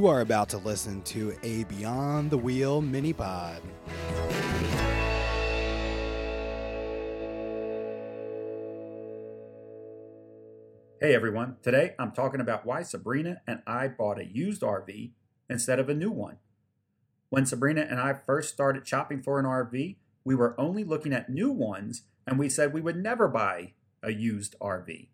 You are about to listen to a Beyond the Wheel mini pod. Hey everyone, today I'm talking about why Sabrina and I bought a used RV instead of a new one. When Sabrina and I first started shopping for an RV, we were only looking at new ones and we said we would never buy a used RV.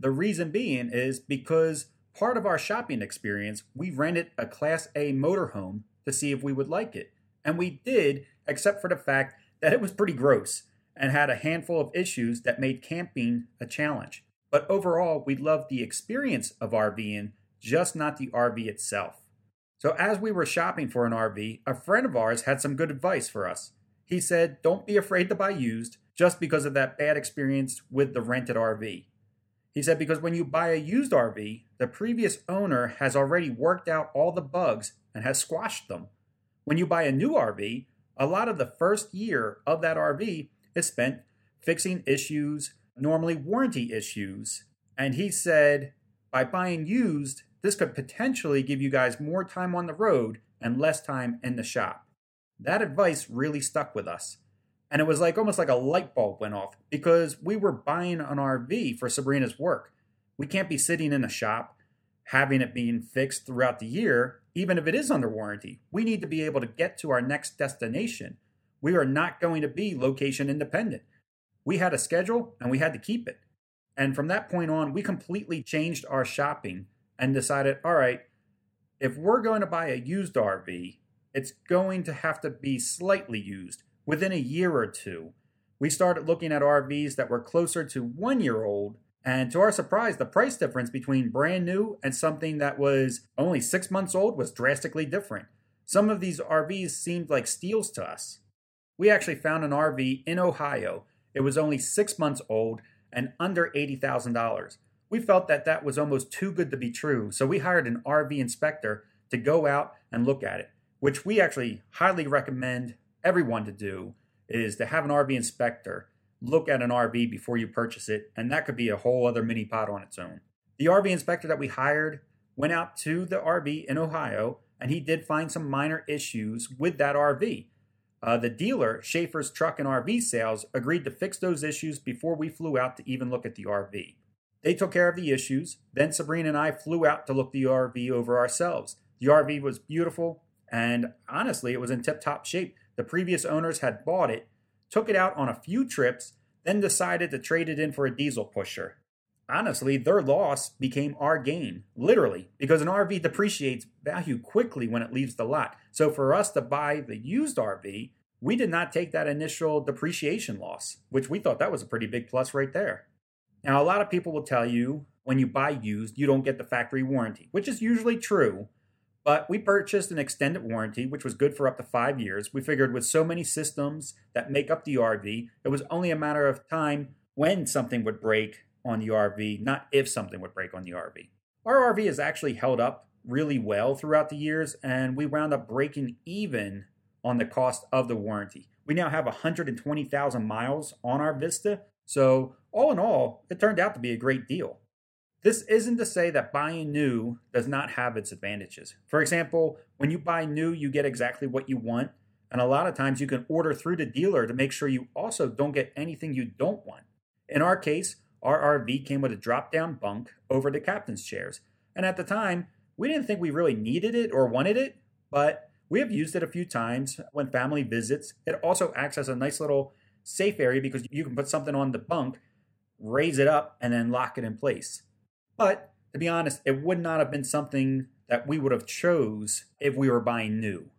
The reason being is because part of our shopping experience, we rented a Class A motorhome to see if we would like it. And we did, except for the fact that it was pretty gross and had a handful of issues that made camping a challenge. But overall, we loved the experience of RVing, just not the RV itself. So, as we were shopping for an RV, a friend of ours had some good advice for us. He said, Don't be afraid to buy used just because of that bad experience with the rented RV. He said, Because when you buy a used RV, the previous owner has already worked out all the bugs and has squashed them. When you buy a new RV, a lot of the first year of that RV is spent fixing issues, normally warranty issues. And he said, by buying used, this could potentially give you guys more time on the road and less time in the shop. That advice really stuck with us. And it was like almost like a light bulb went off because we were buying an RV for Sabrina's work. We can't be sitting in a shop having it being fixed throughout the year, even if it is under warranty. We need to be able to get to our next destination. We are not going to be location independent. We had a schedule and we had to keep it. And from that point on, we completely changed our shopping and decided all right, if we're going to buy a used RV, it's going to have to be slightly used within a year or two. We started looking at RVs that were closer to one year old and to our surprise, the price difference between brand new and something that was only six months old was drastically different. Some of these RVs seemed like steals to us. We actually found an RV in Ohio. It was only six months old and under $80,000. We felt that that was almost too good to be true, so we hired an RV inspector to go out and look at it, which we actually highly recommend everyone to do is to have an RV inspector look at an RV before you purchase it, and that could be a whole other mini pod on its own. The RV inspector that we hired went out to the RV in Ohio, and he did find some minor issues with that RV. Uh, the dealer, Schaefer's Truck and RV Sales, agreed to fix those issues before we flew out to even look at the RV. They took care of the issues. Then Sabrina and I flew out to look the RV over ourselves. The RV was beautiful, and honestly, it was in tip top shape. The previous owners had bought it took it out on a few trips, then decided to trade it in for a diesel pusher. Honestly, their loss became our gain, literally, because an RV depreciates value quickly when it leaves the lot. So for us to buy the used RV, we did not take that initial depreciation loss, which we thought that was a pretty big plus right there. Now, a lot of people will tell you when you buy used, you don't get the factory warranty, which is usually true, but we purchased an extended warranty, which was good for up to five years. We figured with so many systems that make up the RV, it was only a matter of time when something would break on the RV, not if something would break on the RV. Our RV has actually held up really well throughout the years, and we wound up breaking even on the cost of the warranty. We now have 120,000 miles on our Vista, so all in all, it turned out to be a great deal. This isn't to say that buying new does not have its advantages. For example, when you buy new, you get exactly what you want. And a lot of times you can order through the dealer to make sure you also don't get anything you don't want. In our case, our RV came with a drop down bunk over the captain's chairs. And at the time, we didn't think we really needed it or wanted it, but we have used it a few times when family visits. It also acts as a nice little safe area because you can put something on the bunk, raise it up, and then lock it in place. But to be honest, it would not have been something that we would have chose if we were buying new.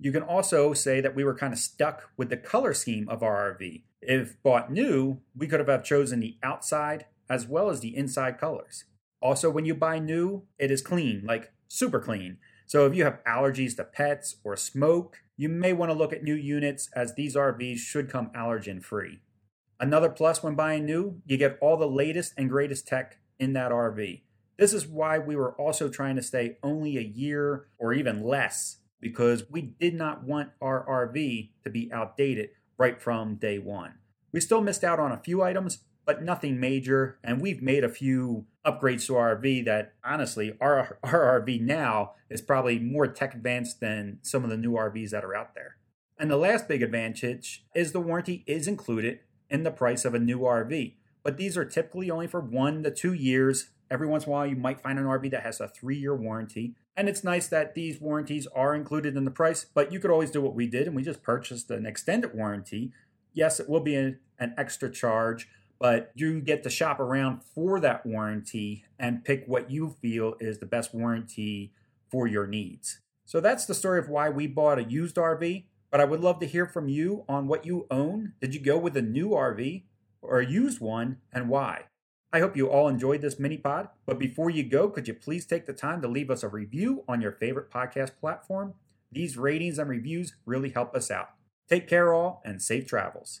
You can also say that we were kind of stuck with the color scheme of our RV. If bought new, we could have chosen the outside as well as the inside colors. Also, when you buy new, it is clean, like super clean. So if you have allergies to pets or smoke, you may want to look at new units as these RVs should come allergen free. Another plus when buying new, you get all the latest and greatest tech in that RV. This is why we were also trying to stay only a year or even less because we did not want our RV to be outdated right from day one. We still missed out on a few items, but nothing major, and we've made a few upgrades to our RV that honestly, our, our RV now is probably more tech advanced than some of the new RVs that are out there. And the last big advantage is the warranty is included in the price of a new RV, but these are typically only for one to two years. Every once in a while, you might find an RV that has a three year warranty, and it's nice that these warranties are included in the price, but you could always do what we did and we just purchased an extended warranty. Yes, it will be an, an extra charge, but you get to shop around for that warranty and pick what you feel is the best warranty for your needs. So that's the story of why we bought a used RV, but I would love to hear from you on what you own. Did you go with a new RV or used one and why? I hope you all enjoyed this mini pod, but before you go, could you please take the time to leave us a review on your favorite podcast platform? These ratings and reviews really help us out. Take care, all, and safe travels.